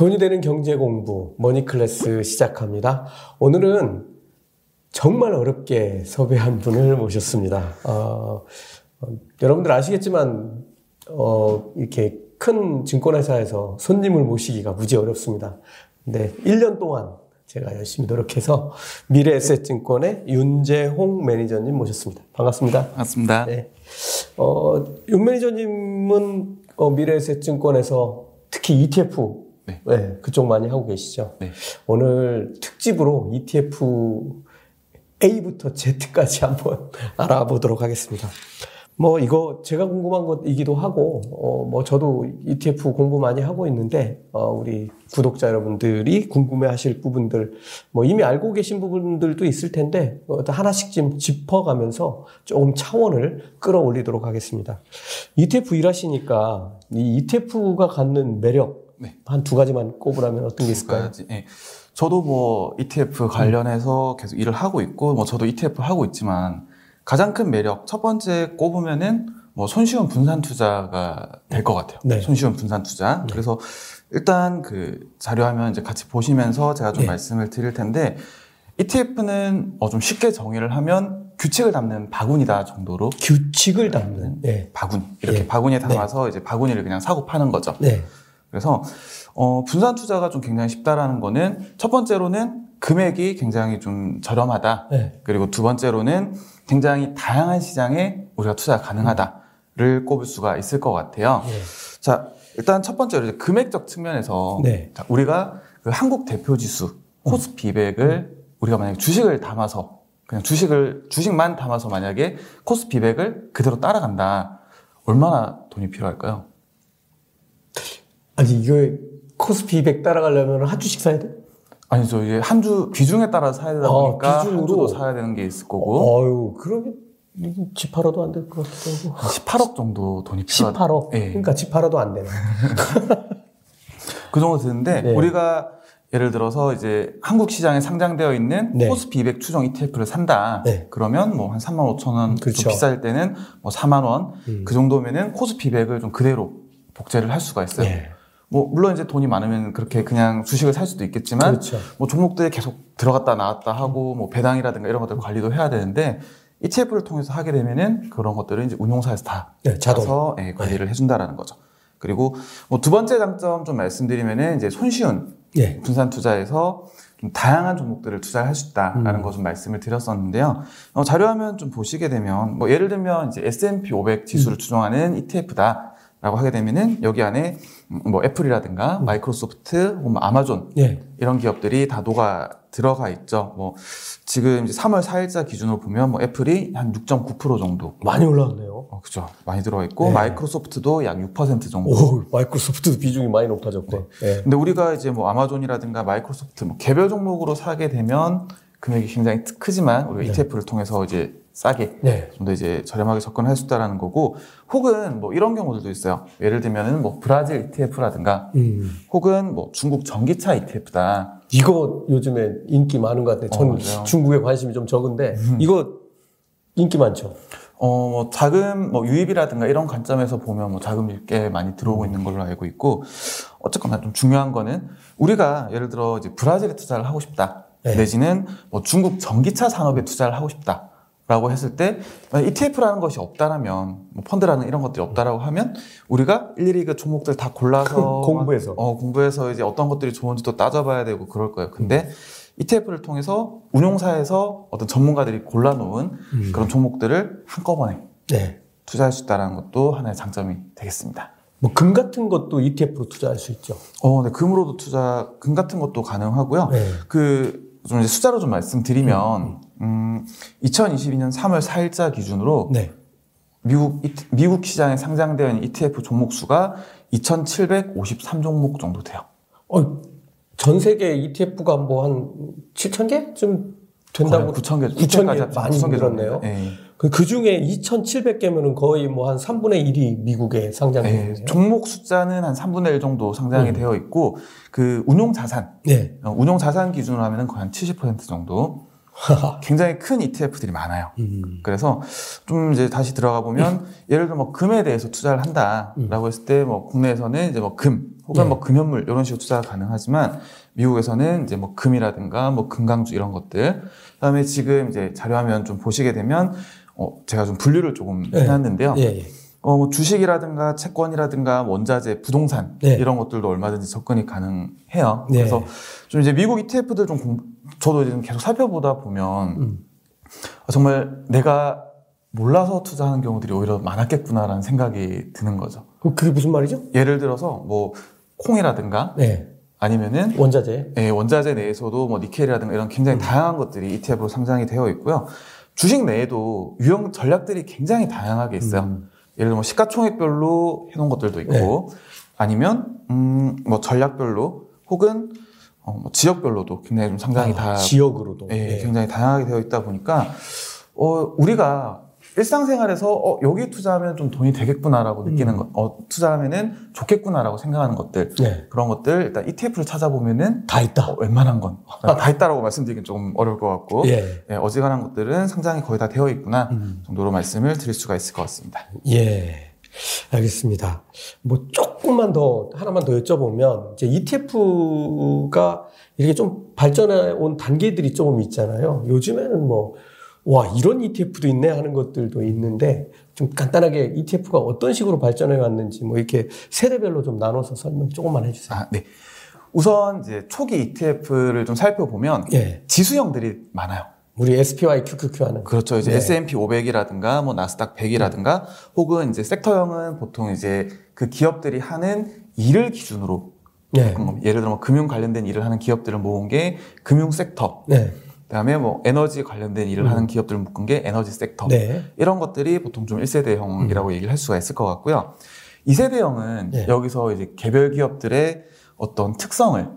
돈이 되는 경제 공부 머니 클래스 시작합니다. 오늘은 정말 어렵게 섭외한 분을 모셨습니다. 어, 어, 여러분들 아시겠지만 어, 이렇게 큰 증권회사에서 손님을 모시기가 무지 어렵습니다. 근데 1년 동안 제가 열심히 노력해서 미래에셋증권의 윤재홍 매니저님 모셨습니다. 반갑습니다. 반갑습니다. 네. 어, 윤 매니저님은 어, 미래에셋증권에서 특히 ETF 네. 네. 그쪽 많이 하고 계시죠. 네. 오늘 특집으로 ETF A부터 Z까지 한번 알아보도록 하겠습니다. 뭐 이거 제가 궁금한 것이기도 하고 어 뭐 저도 ETF 공부 많이 하고 있는데 어 우리 구독자 여러분들이 궁금해하실 부분들 뭐 이미 알고 계신 부분들도 있을 텐데 어 하나씩 좀 짚어가면서 조금 차원을 끌어올리도록 하겠습니다. ETF 일하시니까 이 ETF가 갖는 매력 네. 한 두 가지만 꼽으라면 어떤 게 있을까요? 네. 저도 뭐 ETF 관련해서 계속 일을 하고 있고 뭐 저도 ETF 하고 있지만 가장 큰 매력 첫 번째 꼽으면은 뭐 손쉬운 분산 투자가 될 것 같아요. 네. 손쉬운 분산 투자. 네. 그래서 일단 그 자료화면 이제 같이 보시면서 제가 좀 네. 말씀을 드릴 텐데 ETF는 어 좀 쉽게 정의를 하면 규칙을 담는 바구니다 정도로 규칙을 담는 네. 바구니 이렇게 네. 바구니에 네. 담아서 이제 바구니를 그냥 사고 파는 거죠. 네. 그래서 어 분산 투자가 좀 굉장히 쉽다라는 거는 첫 번째로는 금액이 굉장히 좀 저렴하다. 네. 그리고 두 번째로는 굉장히 다양한 시장에 우리가 투자가 가능하다를 꼽을 수가 있을 것 같아요. 네. 자, 일단 첫 번째로 이제 금액적 측면에서 네. 자, 우리가 그 한국 대표 지수 코스피 200을 음. 우리가 만약에 주식을 담아서 그냥 주식을 주식만 담아서 만약에 코스피 200을 그대로 따라간다. 얼마나 돈이 필요할까요? 아니 이거 코스피 200 따라가려면 한 주씩 사야 돼? 아니죠. 이게 한 주 비중에 따라 사야 되다 아, 보니까 아, 한 주도 사야 되는 게 있을 거고. 아유, 그러면 집 팔아도 안 될 것 같기도 하고. 18억 정도 돈이 필요하 18억? 네. 그러니까 집 팔아도 안 되네. 그 정도 드는데 네. 우리가 예를 들어서 이제 한국 시장에 상장되어 있는 네. 코스피 200 추정 ETF를 산다. 네. 그러면 뭐 한 3만 5천 원, 그렇죠. 좀 비쌀 때는 뭐 4만 원. 음. 그 정도면은 코스피 200을 좀 그대로 복제를 할 수가 있어요. 네. 뭐 물론 이제 돈이 많으면 그렇게 그냥 주식을 살 수도 있겠지만 그렇죠. 뭐 종목들이 계속 들어갔다 나왔다 하고 뭐 배당이라든가 이런 것들 관리도 해야 되는데 ETF를 통해서 하게 되면은 그런 것들을 이제 운용사에서 다 네, 자서 예, 관리를 네. 해준다라는 거죠. 그리고 뭐 두 번째 장점 좀 말씀드리면은 이제 손쉬운 네. 분산 투자에서 좀 다양한 종목들을 투자를 할 수 있다라는 음. 것좀 말씀을 드렸었는데요. 어, 자료화면 좀 보시게 되면 뭐 예를 들면 이제 S&P 500 지수를 음. 추종하는 ETF다 라고 하게 되면은 여기 안에 뭐 애플이라든가 음. 마이크로소프트, 뭐 아마존 예. 이런 기업들이 다 녹아 들어가 있죠. 뭐 지금 이제 3월 4일자 기준으로 보면 뭐 애플이 한 6.9% 정도 많이 올라왔네요. 어, 그죠. 많이 들어가 있고 예. 마이크로소프트도 약 6% 정도. 오, 마이크로소프트 비중이 많이 높아졌고. 네. 예. 근데 우리가 이제 뭐 아마존이라든가 마이크로소프트 뭐 개별 종목으로 사게 되면 금액이 굉장히 크지만 우리가 네. ETF를 통해서 이제 싸게 네. 좀더 이제 저렴하게 접근할 수 있다라는 거고 혹은 뭐 이런 경우들도 있어요. 예를 들면은 뭐 브라질 ETF라든가 음. 혹은 뭐 중국 전기차 ETF다. 이거 요즘에 인기 많은 것 같아요. 전 어, 중국에 관심이 좀 적은데 음. 이거 인기 많죠. 어, 뭐 자금 뭐 유입이라든가 이런 관점에서 보면 뭐 자금이 꽤 많이 들어오고 있는 걸로 알고 있고 어쨌거나 좀 중요한 거는 우리가 예를 들어 이제 브라질에 투자를 하고 싶다. 네. 내지는 뭐 중국 전기차 산업에 투자를 하고 싶다. 라고 했을 때 ETF라는 것이 없다라면 뭐 펀드라는 이런 것들이 없다라고 하면 우리가 일일이 그 종목들 다 골라서 공부해서 어 공부해서 이제 어떤 것들이 좋은지도 따져봐야 되고 그럴 거예요. 근데 음. ETF를 통해서 운용사에서 어떤 전문가들이 골라놓은 음. 그런 종목들을 한꺼번에 네. 투자할 수 있다는 것도 하나의 장점이 되겠습니다. 뭐 금 같은 것도 ETF로 투자할 수 있죠. 어, 네, 금으로도 투자, 금 같은 것도 가능하고요. 네. 그좀 이제 숫자로 좀 말씀드리면 음, 2022년 3월 4일자 기준으로 네. 미국 미국 시장에 상장되어 있는 ETF 종목 수가 2,753종목 정도 돼요. 어, 전 세계 ETF가 뭐 한 7천 개쯤 된다고 9천 개, 9천 개 많이 늘었네요. 네. 그, 그 중에 2,700개면은 거의 뭐 한 3분의 1이 미국에 상장되어 네, 있네요. 종목 숫자는 한 3분의 1 정도 상장이 음. 되어 있고 그 운용 자산, 네. 어, 운용 자산 기준으로 하면은 거의 한 70% 정도. 굉장히 큰 ETF들이 많아요. 음. 그래서 좀 이제 다시 들어가 보면 음. 예를 들어 뭐 금에 대해서 투자를 한다라고 음. 했을 때 뭐 국내에서는 이제 뭐 금 혹은 네. 뭐 금연물 이런 식으로 투자가 가능하지만 미국에서는 이제 뭐 금이라든가 뭐 금강주 이런 것들 그다음에 지금 이제 자료화면 좀 보시게 되면 어 제가 좀 분류를 조금 네. 해놨는데요. 예, 예. 어, 뭐 주식이라든가 채권이라든가 원자재, 부동산 네. 이런 것들도 얼마든지 접근이 가능해요. 네. 그래서 좀 이제 미국 ETF들 좀 공, 저도 이제 계속 살펴보다 보면 음. 정말 내가 몰라서 투자하는 경우들이 오히려 많았겠구나라는 생각이 드는 거죠. 그게 무슨 말이죠? 예를 들어서 뭐 콩이라든가 네. 아니면은 원자재, 네, 원자재 내에서도 뭐 니켈이라든가 이런 굉장히 음. 다양한 것들이 ETF로 상장이 되어 있고요. 주식 내에도 유형 전략들이 굉장히 다양하게 있어요. 음. 예를 들어 뭐 시가총액별로 해놓은 것들도 있고 네. 아니면 음 뭐 전략별로 혹은 어, 뭐 지역별로도 굉장히 좀 상당히 아, 다 지역으로도 예, 네. 굉장히 다양하게 되어 있다 보니까 어 우리가 일상생활에서 어, 여기 투자하면 좀 돈이 되겠구나라고 느끼는 음. 것, 어, 투자하면은 좋겠구나라고 생각하는 것들, 네. 그런 것들 일단 ETF를 찾아보면은 다 있다. 어, 웬만한 건 다 있다라고 말씀드리긴 좀 어려울 것 같고, 예. 예, 어지간한 것들은 상장이 거의 다 되어 있구나 음. 정도로 말씀을 드릴 수가 있을 것 같습니다. 예. 알겠습니다. 뭐 조금만 더 하나만 더 여쭤보면 이제 ETF가 이렇게 좀 발전해 온 단계들이 조금 있잖아요. 요즘에는 뭐 와, 이런 ETF도 있네 하는 것들도 있는데 좀 간단하게 ETF가 어떤 식으로 발전해 왔는지 뭐 이렇게 세대별로 좀 나눠서 설명 조금만 해주세요. 아, 네. 우선 이제 초기 ETF를 좀 살펴보면 예. 지수형들이 많아요. 우리 SPY QQQ 하는. 그렇죠. 이제 네. S&P 500이라든가 뭐 나스닥 100이라든가 혹은 이제 섹터형은 보통 이제 그 기업들이 하는 일을 기준으로 네. 예를 들어 뭐 금융 관련된 일을 하는 기업들을 모은 게 금융 섹터. 네. 그다음에 뭐 에너지 관련된 일을 음. 하는 기업들을 묶은 게 에너지 섹터. 네. 이런 것들이 보통 좀 1세대형이라고 음. 얘기를 할 수가 있을 것 같고요. 2세대형은 네. 여기서 이제 개별 기업들의 어떤 특성을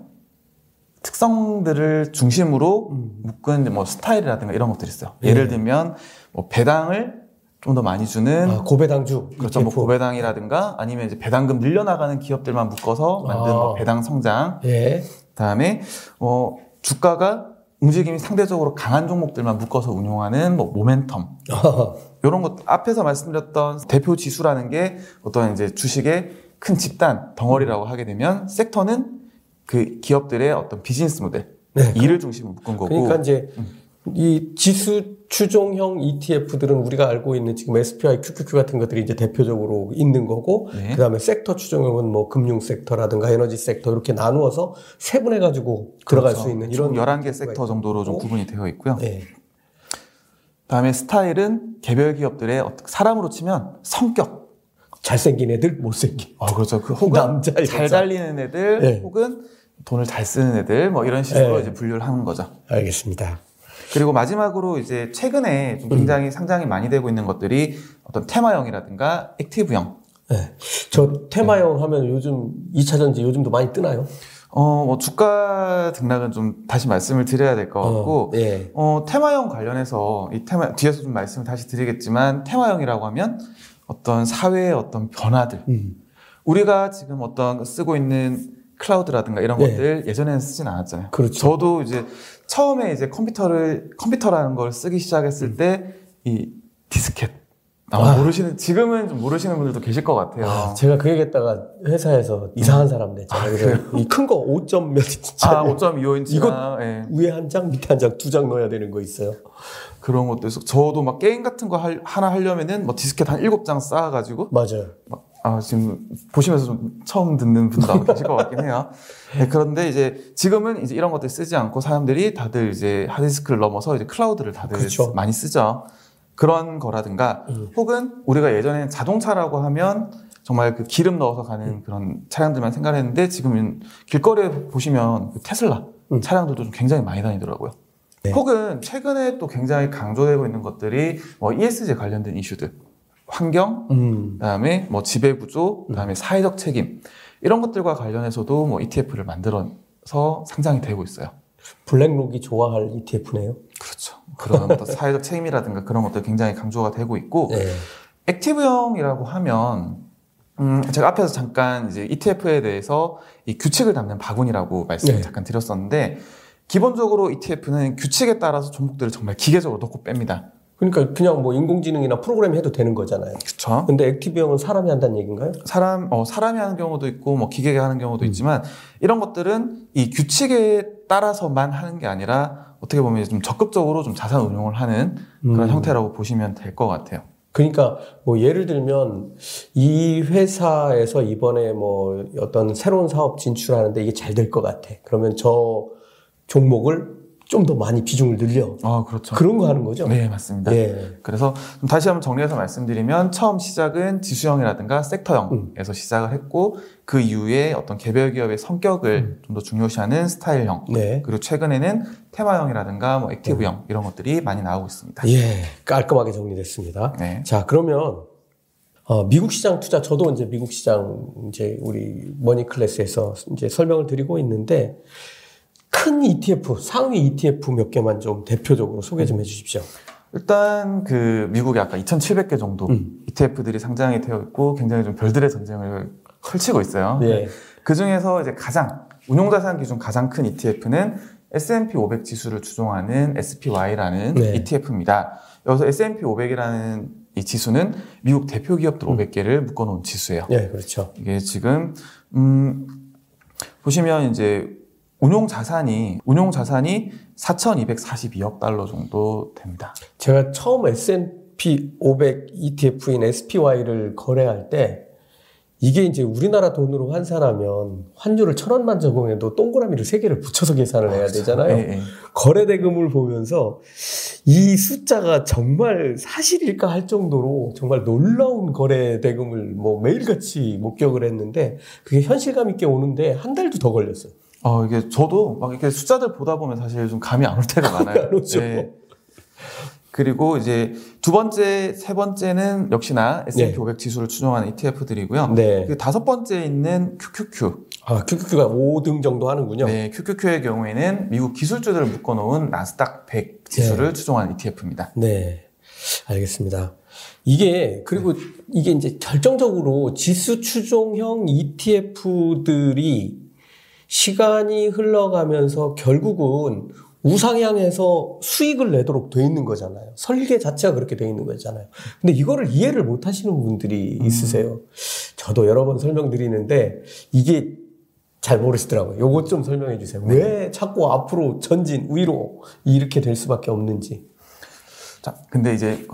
특성들을 중심으로 음. 묶은 뭐 스타일이라든가 이런 것들이 있어요. 네. 예를 들면 뭐 배당을 좀 더 많이 주는 아, 고배당주 그렇죠. 뭐 고배당이라든가 아니면 이제 배당금 늘려나가는 기업들만 묶어서 만든 아. 뭐 배당 성장. 예. 그다음에 뭐 주가가 움직임이 상대적으로 강한 종목들만 묶어서 운용하는 뭐 모멘텀. 이런 것 앞에서 말씀드렸던 대표 지수라는 게 어떤 이제 주식의 큰 집단 덩어리라고 하게 되면 섹터는 그 기업들의 어떤 비즈니스 모델. 네, 일을 중심으로 묶은 거고. 그러니까 이제 음. 이 지수 추종형 ETF들은 우리가 알고 있는 지금 SPY, QQQ 같은 것들이 이제 대표적으로 있는 거고, 네. 그 다음에 섹터 추종형은 뭐 금융 섹터라든가 에너지 섹터 이렇게 나누어서 세분해가지고 들어갈 그렇죠. 수 있는 이런. 11개 섹터 정도로 좀 구분이 되어 있고요. 네. 다음에 스타일은 개별 기업들의 사람으로 치면 성격. 잘생긴 애들, 못생긴. 아, 그렇죠. 그 혹은 남자, 잘 달리는 애들, 네. 혹은 돈을 잘 쓰는 애들, 뭐 이런 식으로 네. 이제 분류를 하는 거죠. 알겠습니다. 그리고 마지막으로 이제 최근에 좀 굉장히 음. 상장이 많이 되고 있는 것들이 어떤 테마형이라든가 액티브형. 네. 저 테마형 네. 하면 요즘 2차 전지 요즘도 많이 뜨나요? 어, 뭐 주가 등락은 좀 다시 말씀을 드려야 될 것 같고, 어, 예. 어, 테마형 관련해서 이 테마 뒤에서 좀 말씀을 다시 드리겠지만 테마형이라고 하면 어떤 사회의 어떤 변화들, 음. 우리가 지금 어떤 쓰고 있는 클라우드라든가 이런 네. 것들 예전에는 쓰진 않았잖아요. 그렇죠. 저도 이제 처음에 이제 컴퓨터를 컴퓨터라는 걸 쓰기 시작했을 음. 때 이 디스켓 아, 모르시는 지금은 좀 모르시는 분들도 계실 것 같아요. 아, 제가 그 얘기했다가 회사에서 이상한 사람 됐잖아요. 아, 이 큰 거 5점 몇 인치 아, 5.25인치 이거 네. 위에 한 장, 밑에 한 장, 두 장 넣어야 되는 거 있어요. 그런 것도 있어. 저도 막 게임 같은 거 할, 하나 하려면은 뭐 디스켓 한 7장 쌓아가지고 맞아요. 막 아, 지금 보시면서 좀 처음 듣는 분도 계실 것 같긴 해요. 네, 그런데 이제 지금은 이제 이런 것들 쓰지 않고 사람들이 다들 이제 하드디스크를 넘어서 이제 클라우드를 다들 그렇죠. 많이 쓰죠. 그런 거라든가 음. 혹은 우리가 예전에 자동차라고 하면 정말 그 기름 넣어서 가는 음. 그런 차량들만 생각했는데 지금은 길거리에 보시면 그 테슬라 음. 차량들도 좀 굉장히 많이 다니더라고요. 네. 혹은 최근에 또 굉장히 강조되고 있는 것들이 뭐 ESG 관련된 이슈들. 환경, 음. 그다음에 뭐 지배 구조, 그다음에 사회적 책임 이런 것들과 관련해서도 뭐 ETF를 만들어서 상장이 되고 있어요. 블랙록이 좋아할 ETF네요. 그렇죠. 그런 어떤 사회적 책임이라든가 그런 것들 굉장히 강조가 되고 있고 네. 액티브형이라고 하면 음, 제가 앞에서 잠깐 이제 ETF에 대해서 이 규칙을 담는 바구니라고 말씀을 네. 잠깐 드렸었는데 기본적으로 ETF는 규칙에 따라서 종목들을 정말 기계적으로 넣고 뺍니다. 그러니까 그냥 뭐 인공지능이나 프로그램 해도 되는 거잖아요. 그렇죠. 근데 액티브형은 사람이 한다는 얘기인가요? 사람 어 사람이 하는 경우도 있고 뭐 기계가 하는 경우도 음. 있지만 이런 것들은 이 규칙에 따라서만 하는 게 아니라 어떻게 보면 좀 적극적으로 좀 자산 운용을 하는 그런 음. 형태라고 보시면 될 것 같아요. 그러니까 뭐 예를 들면 이 회사에서 이번에 뭐 어떤 새로운 사업 진출하는데 이게 잘 될 것 같아. 그러면 저 종목을 좀 더 많이 비중을 늘려. 아, 그렇죠. 그런 거 하는 거죠? 네, 맞습니다. 예. 그래서 다시 한번 정리해서 말씀드리면 처음 시작은 지수형이라든가 섹터형에서 음. 시작을 했고 그 이후에 어떤 개별 기업의 성격을 음. 좀더 중요시하는 스타일형. 네. 그리고 최근에는 테마형이라든가 뭐 액티브형 네. 이런 것들이 많이 나오고 있습니다. 예. 깔끔하게 정리됐습니다. 네. 자, 그러면 어, 미국 시장 투자, 저도 이제 미국 시장, 이제 우리 머니 클래스에서 이제 설명을 드리고 있는데, 큰 ETF, 상위 ETF 몇 개만 좀 대표적으로 소개 좀 해주십시오. 일단 그 미국에 아까 2,700개 정도 음. ETF들이 상장이 되어 있고 굉장히 좀 별들의 전쟁을 펼치고 있어요. 예. 그 중에서 이제 가장 운용자산 기준 가장 큰 ETF는 S&P 500 지수를 추종하는 SPY라는 네. ETF입니다. 여기서 S&P 500이라는 이 지수는 미국 대표 기업들 음. 500개를 묶어놓은 지수예요. 네, 그렇죠. 이게 지금 음 보시면 이제 운용 자산이 운용 자산이 4,242억 달러 정도 됩니다. 제가 처음 S&P 500 ETF인 SPY를 거래할 때 이게 이제 우리나라 돈으로 환산하면 환율을 천 원만 적용해도 동그라미를 세 개를 붙여서 계산을 해야 그렇죠. 되잖아요. 네, 네. 거래 대금을 보면서 이 숫자가 정말 사실일까 할 정도로 정말 놀라운 거래 대금을 뭐 매일같이 목격을 했는데 그게 현실감 있게 오는데 한 달도 더 걸렸어요. 어, 이게 저도 막 이렇게 숫자들 보다 보면 사실 좀 감이 안 올 때가 많아요. 네. 그리고 이제 두 번째, 세 번째는 역시나 S&P 네. 500 지수를 추종하는 ETF들이고요. 네. 그 다섯 번째 있는 QQQ. 아, QQQ가 5등 정도 하는군요. 네, QQQ의 경우에는 미국 기술주들을 묶어놓은 나스닥 100 지수를 네. 추종하는 ETF입니다. 네, 알겠습니다. 이게 그리고 이게 이제 결정적으로 지수 추종형 ETF들이 시간이 흘러가면서 결국은 우상향해서 수익을 내도록 돼 있는 거잖아요. 설계 자체가 그렇게 돼 있는 거잖아요. 근데 이거를 이해를 못 하시는 분들이 음. 있으세요. 저도 여러 번 설명드리는데 이게 잘 모르시더라고요. 요것 좀 설명해 주세요. 왜 자꾸 앞으로 전진, 위로 이렇게 될 수밖에 없는지. 자, 근데 이제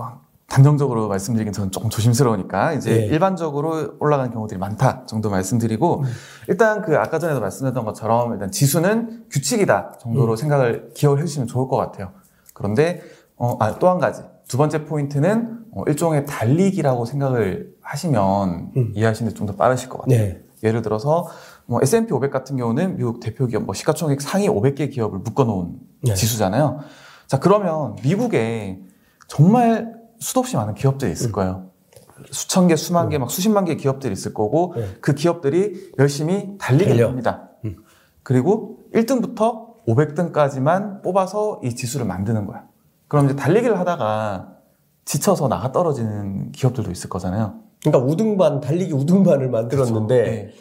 단정적으로 말씀드리긴 저는 조금 조심스러우니까 이제 네. 일반적으로 올라가는 경우들이 많다 정도 말씀드리고 음. 일단 그 아까 전에도 말씀드렸던 것처럼 일단 지수는 규칙이다 정도로 음. 생각을 기억을 해주시면 좋을 것 같아요. 그런데 어, 아, 또 한 가지 두 번째 포인트는 어, 일종의 달리기라고 생각을 하시면 음. 이해하시는데 좀 더 빠르실 것 같아요. 네. 예를 들어서 뭐 S&P 500 같은 경우는 미국 대표 기업 뭐 시가총액 상위 500개 기업을 묶어놓은 네. 지수잖아요. 자 그러면 미국에 정말 수도 없이 많은 기업들이 있을 음. 거예요. 수천 개, 수만 개, 음. 막 수십만 개 기업들이 있을 거고 네. 그 기업들이 열심히 달리게 합니다. 음. 그리고 1등부터 500등까지만 뽑아서 이 지수를 만드는 거야. 그럼 이제 달리기를 하다가 지쳐서 나가 떨어지는 기업들도 있을 거잖아요. 그러니까 우등반, 달리기 우등반을 만들었는데 그렇죠. 네.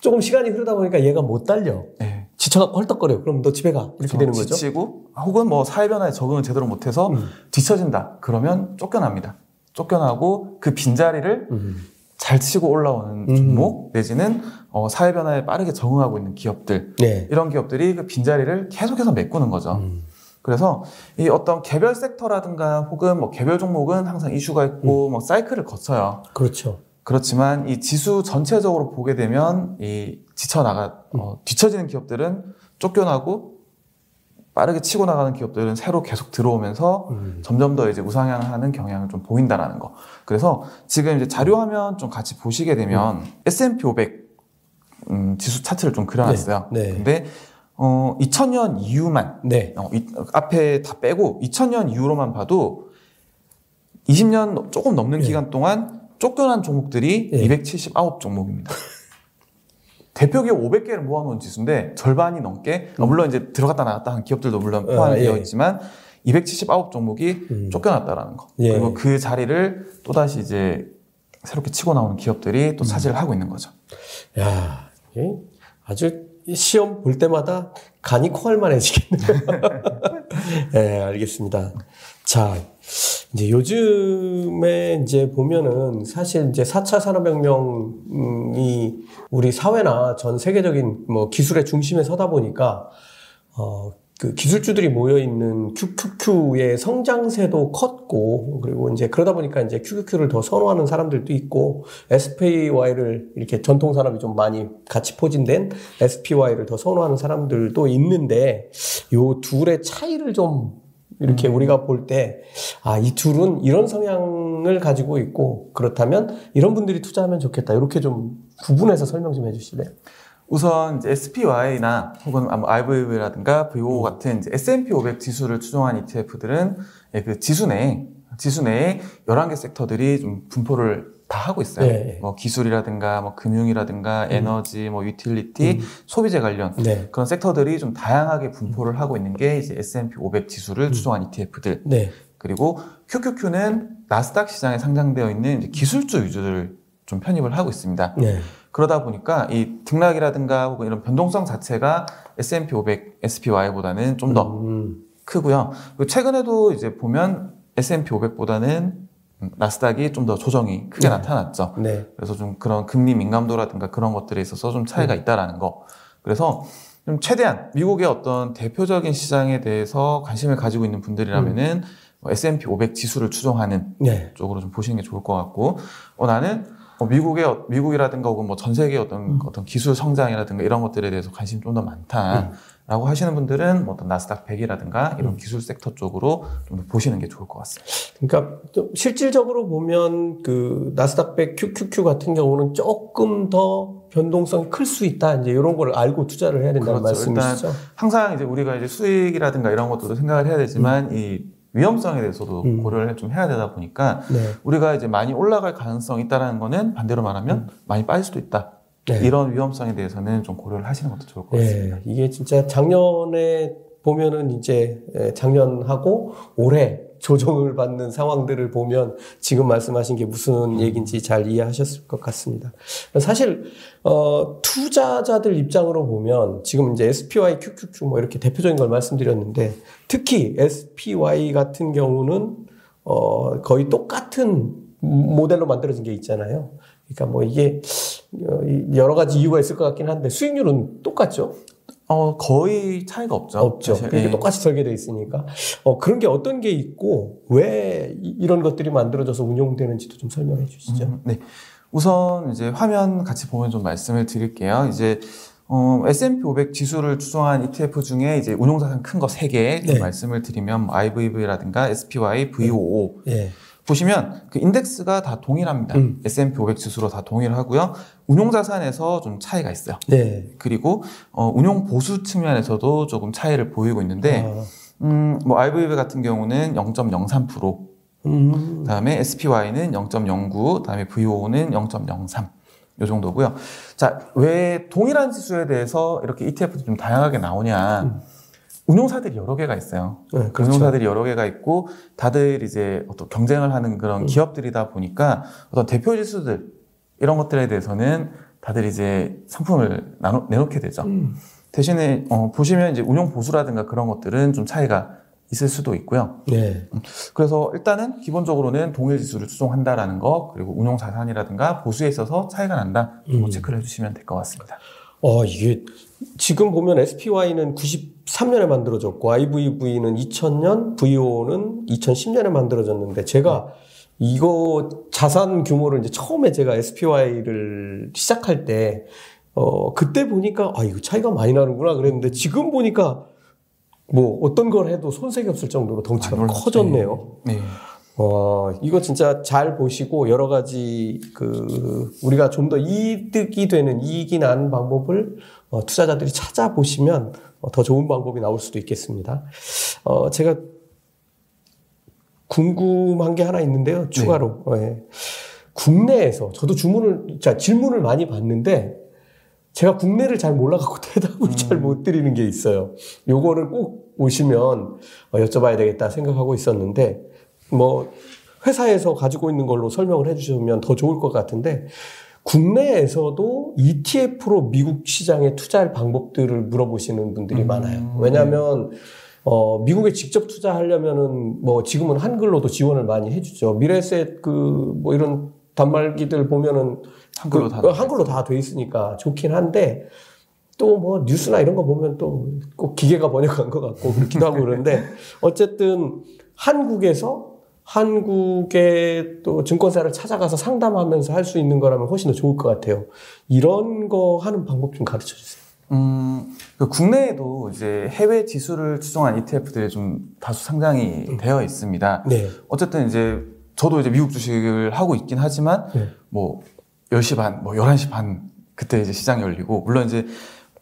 조금 시간이 흐르다 보니까 얘가 못 달려. 네. 지쳐갖고 헐떡거려. 그럼 너 집에 가. 이렇게. 되는 거죠. 지치고 혹은 뭐 사회 변화에 적응을 제대로 못해서 음. 뒤처진다. 그러면 쫓겨납니다. 쫓겨나고 그 빈자리를 음. 잘 치고 올라오는 음. 종목 내지는 어, 사회 변화에 빠르게 적응하고 있는 기업들 네. 이런 기업들이 그 빈자리를 계속해서 메꾸는 거죠. 음. 그래서 이 어떤 개별 섹터라든가 혹은 뭐 개별 종목은 항상 이슈가 있고 음. 뭐 사이클을 거쳐요. 그렇죠. 그렇지만 이 지수 전체적으로 보게 되면 이 지쳐 나가 어, 뒤처지는 기업들은 쫓겨나고 빠르게 치고 나가는 기업들은 새로 계속 들어오면서 음. 점점 더 이제 우상향하는 경향을 좀 보인다라는 거. 그래서 지금 이제 자료 화면 좀 같이 보시게 되면 음. S&P 500 음, 지수 차트를 좀 그려놨어요. 네. 네. 근데 어 2000년 이후만 네. 어, 이, 앞에 다 빼고 2000년 이후로만 봐도 20년 조금 넘는 네. 기간 동안 쫓겨난 종목들이 예. 279 종목입니다. 대표 기업 500개를 모아놓은 지수인데 절반이 넘게 음. 물론 이제 들어갔다 나갔다 한 기업들도 물론 아, 포함이 되어 예. 있지만 279 종목이 음. 쫓겨났다라는 거. 예. 그리고 그 자리를 또 다시 이제 새롭게 치고 나오는 기업들이 또 음. 차지를 하고 있는 거죠. 야, 아주 시험 볼 때마다 간이 코알만해지겠네요. 네, 알겠습니다. 자, 이제 요즘에 이제 보면은 사실 이제 4차 산업혁명이 우리 사회나 전 세계적인 뭐 기술의 중심에 서다 보니까 어, 그 기술주들이 모여 있는 QQQ의 성장세도 컸고 그리고 이제 그러다 보니까 이제 QQQ를 더 선호하는 사람들도 있고 SPY를 이렇게 전통 산업이 좀 많이 같이 포진된 SPY를 더 선호하는 사람들도 있는데 요 둘의 차이를 좀 이렇게 음. 우리가 볼 때, 아, 이 둘은 이런 성향을 가지고 있고, 그렇다면 이런 분들이 투자하면 좋겠다. 이렇게 좀 구분해서 설명 좀 해주실래요? 우선 SPY나 혹은 IVV라든가 VO 같은 이제 S&P 500 지수를 추종한 ETF들은 예, 그 지수 내 지수 내에 11개 섹터들이 좀 분포를 다 하고 있어요. 네. 뭐 기술이라든가 뭐 금융이라든가 음. 에너지, 뭐 유틸리티, 음. 소비재 관련 네. 그런 섹터들이 좀 다양하게 분포를 하고 있는 게 이제 S&P 500 지수를 음. 추종한 ETF들. 네. 그리고 QQQ는 나스닥 시장에 상장되어 있는 기술주 위주를 좀 편입을 하고 있습니다. 네. 그러다 보니까 이 등락이라든가 혹은 이런 변동성 자체가 S&P 500, SPY보다는 좀더 음. 크고요. 최근에도 이제 보면 S&P 500보다는 나스닥이 좀 더 조정이 크게 네. 나타났죠. 네. 그래서 좀 그런 금리 민감도라든가 그런 것들에 있어서 좀 차이가 네. 있다라는 거. 그래서 좀 최대한 미국의 어떤 대표적인 시장에 대해서 관심을 가지고 있는 분들이라면은 음. S&P 500 지수를 추종하는 네. 쪽으로 좀 보시는 게 좋을 것 같고, 어, 나는 뭐 미국의 어, 미국이라든가 혹은 뭐 전 세계 어떤 음. 어떤 기술 성장이라든가 이런 것들에 대해서 관심 좀더 많다라고 음. 하시는 분들은 뭐 어떤 나스닥 100이라든가 이런 음. 기술 섹터 쪽으로 좀 더 보시는 게 좋을 것 같습니다. 그러니까 실질적으로 보면 그 나스닥 100 QQQ 같은 경우는 조금 더 변동성이 클 수 있다 이제 이런 걸 알고 투자를 해야 된다는 그렇죠. 말씀이시죠? 항상 이제 우리가 이제 수익이라든가 이런 것들도 생각을 해야 되지만 음. 이 위험성에 대해서도 음. 고려를 좀 해야 되다 보니까 네. 우리가 이제 많이 올라갈 가능성이 있다라는 거는 반대로 말하면 음. 많이 빠질 수도 있다. 네. 이런 위험성에 대해서는 좀 고려를 하시는 것도 좋을 것 네. 같습니다. 네. 이게 진짜 작년에 보면은 이제 작년하고 올해 조정을 받는 상황들을 보면 지금 말씀하신 게 무슨 얘기인지 잘 이해하셨을 것 같습니다. 사실 어, 투자자들 입장으로 보면 지금 이제 SPY, QQQ 뭐 이렇게 대표적인 걸 말씀드렸는데 특히 SPY 같은 경우는 어, 거의 똑같은 모델로 만들어진 게 있잖아요. 그러니까 뭐 이게 어, 여러 가지 이유가 있을 것 같긴 한데 수익률은 똑같죠. 어, 거의 차이가 없죠. 없죠. 그러니까 예. 똑같이 설계되어 있으니까. 어, 그런 게 어떤 게 있고, 왜 이런 것들이 만들어져서 운용되는지도 좀 설명해 주시죠. 음, 네. 우선 이제 화면 같이 보면 좀 말씀을 드릴게요. 이제, 어, S&P 500 지수를 추종한 ETF 중에 이제 운용자산 큰 거 3개 네. 말씀을 드리면 뭐 IVV라든가 SPY, VOO. 네. 네. 보시면 그 인덱스가 다 동일합니다. 음. S&P 500 지수로 다 동일하고요. 운용 자산에서 좀 차이가 있어요. 네. 그리고 어, 운용 보수 측면에서도 조금 차이를 보이고 있는데 아. 음, 뭐 IVV 같은 경우는 0.03%, 음. 그다음에 SPY는 0.09, 그다음에 VO는 0.03. 요 정도고요. 자, 왜 동일한 지수에 대해서 이렇게 ETF도 좀 다양하게 나오냐? 음. 운용사들이 여러 개가 있어요. 네, 그렇죠. 운용사들이 여러 개가 있고 다들 이제 어떤 경쟁을 하는 그런 음. 기업들이다 보니까 어떤 대표 지수들 이런 것들에 대해서는 다들 이제 상품을 나눠, 내놓게 되죠. 음. 대신에 어, 보시면 이제 운용 보수라든가 그런 것들은 좀 차이가 있을 수도 있고요. 네. 음, 그래서 일단은 기본적으로는 동일 지수를 추종한다라는 거 그리고 운용 자산이라든가 보수에 있어서 차이가 난다. 음. 체크를 해주시면 될 것 같습니다. 어 이게 지금 보면 SPY는 93년에 만들어졌고 IVV는 2000년, VO는 2010년에 만들어졌는데 제가 이거 자산 규모를 이제 처음에 제가 SPY를 시작할 때 어, 그때 보니까 아, 이거 차이가 많이 나는구나 그랬는데 지금 보니까 뭐 어떤 걸 해도 손색이 없을 정도로 덩치가 아, 커졌네요. 네. 어, 이거 진짜 잘 보시고 여러 가지 그 우리가 좀 더 이득이 되는 이익이 나는 방법을 어, 투자자들이 찾아보시면 어, 더 좋은 방법이 나올 수도 있겠습니다. 어, 제가 궁금한 게 하나 있는데요. 추가로. 네. 네. 국내에서 저도 주문을 자 질문을 많이 받는데 제가 국내를 잘 몰라갖고 대답을 음. 잘못 드리는 게 있어요. 요거를 꼭 오시면 어, 여쭤봐야 되겠다 생각하고 있었는데 뭐 회사에서 가지고 있는 걸로 설명을 해주시면 더 좋을 것 같은데 국내에서도 ETF로 미국 시장에 투자할 방법들을 물어보시는 분들이 음. 많아요. 왜냐하면 어, 미국에 직접 투자하려면은 뭐 지금은 한글로도 지원을 많이 해주죠. 미래셋 그 뭐 이런 단말기들 보면은 한글로 그, 다 한글로 다 돼 있으니까 좋긴 한데 또 뭐 뉴스나 이런 거 보면 또 꼭 기계가 번역한 것 같고 그렇기도 하고 그런데 어쨌든 한국에서 한국의 또 증권사를 찾아가서 상담하면서 할 수 있는 거라면 훨씬 더 좋을 것 같아요. 이런 거 하는 방법 좀 가르쳐 주세요. 음, 그 국내에도 이제 해외 지수를 추종한 ETF들이 좀 다수 상장이 음. 되어 있습니다. 네. 어쨌든 이제 저도 이제 미국 주식을 하고 있긴 하지만 네. 뭐 10시 반, 뭐 11시 반 그때 이제 시장이 열리고 물론 이제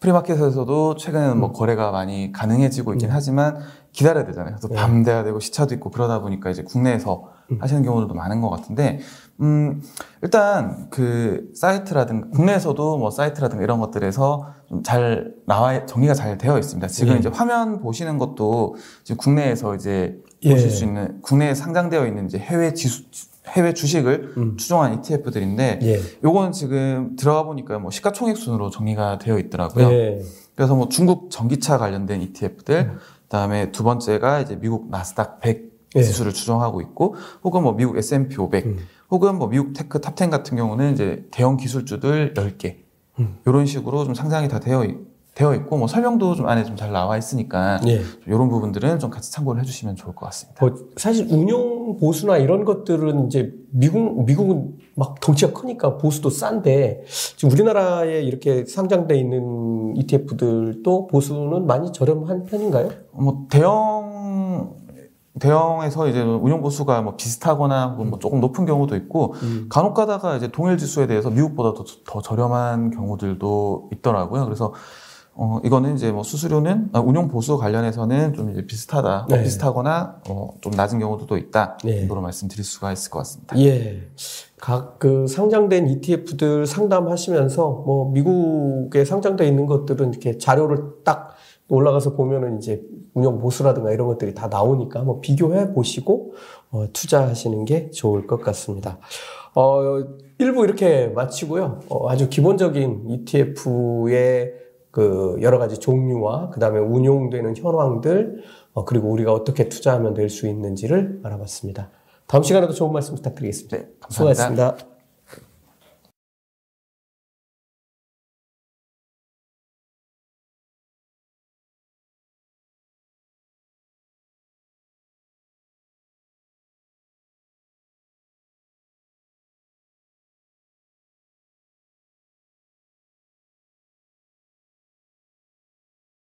프리마켓에서도 최근에는 뭐 음. 거래가 많이 가능해지고 있긴 음. 하지만 기다려야 되잖아요. 또 네. 밤 돼야 되고 시차도 있고 그러다 보니까 이제 국내에서 음. 하시는 경우들도 많은 것 같은데, 음, 일단 그 사이트라든가, 국내에서도 뭐 사이트라든가 이런 것들에서 좀 잘 나와, 정리가 잘 되어 있습니다. 지금 예. 이제 화면 보시는 것도 지금 국내에서 이제 예. 보실 수 있는, 국내에 상장되어 있는 이제 해외 지수, 해외 주식을 음. 추종한 ETF들인데, 예. 요거는 지금 들어가 보니까 뭐 시가총액 순으로 정리가 되어 있더라고요. 예. 그래서 뭐 중국 전기차 관련된 ETF들, 음. 그다음에 두 번째가 이제 미국 나스닥 100 예. 지수를 추정하고 있고, 혹은 뭐 미국 S&P 500, 음. 혹은 뭐 미국 tech top 10 같은 경우는 이제 대형 기술주들 10개, 음. 이런 식으로 좀 상장이 다 되어 되어 있고 뭐 설명도 좀 안에 좀 잘 나와 있으니까 예. 이런 부분들은 좀 같이 참고를 해주시면 좋을 것 같습니다. 뭐 사실 운용 보수나 이런 것들은 이제 미국 미국은 막 덩치가 크니까 보수도 싼데 지금 우리나라에 이렇게 상장돼 있는 ETF들도 보수는 많이 저렴한 편인가요? 뭐 대형 대형에서 이제 운용 보수가 뭐 비슷하거나 뭐 조금 높은 경우도 있고 음. 간혹 가다가 이제 동일 지수에 대해서 미국보다 더, 더 저렴한 경우들도 있더라고요. 그래서 어, 이거는 이제 뭐 수수료는 아, 운용 보수 관련해서는 좀 이제 비슷하다, 네. 비슷하거나 어, 좀 낮은 경우도 있다 네. 정도로 말씀드릴 수가 있을 것 같습니다. 예. 각 그 상장된 ETF들 상담하시면서 뭐 미국에 상장돼 있는 것들은 이렇게 자료를 딱 올라가서 보면은 이제 운용 보수라든가 이런 것들이 다 나오니까 뭐 비교해 보시고 어, 투자하시는 게 좋을 것 같습니다. 어, 1부 이렇게 마치고요. 어, 아주 기본적인 ETF의 그 여러 가지 종류와 그 다음에 운용되는 현황들 어, 그리고 우리가 어떻게 투자하면 될 수 있는지를 알아봤습니다. 다음 시간에도 좋은 말씀 부탁드리겠습니다. 네, 감사합니다. 수고하셨습니다.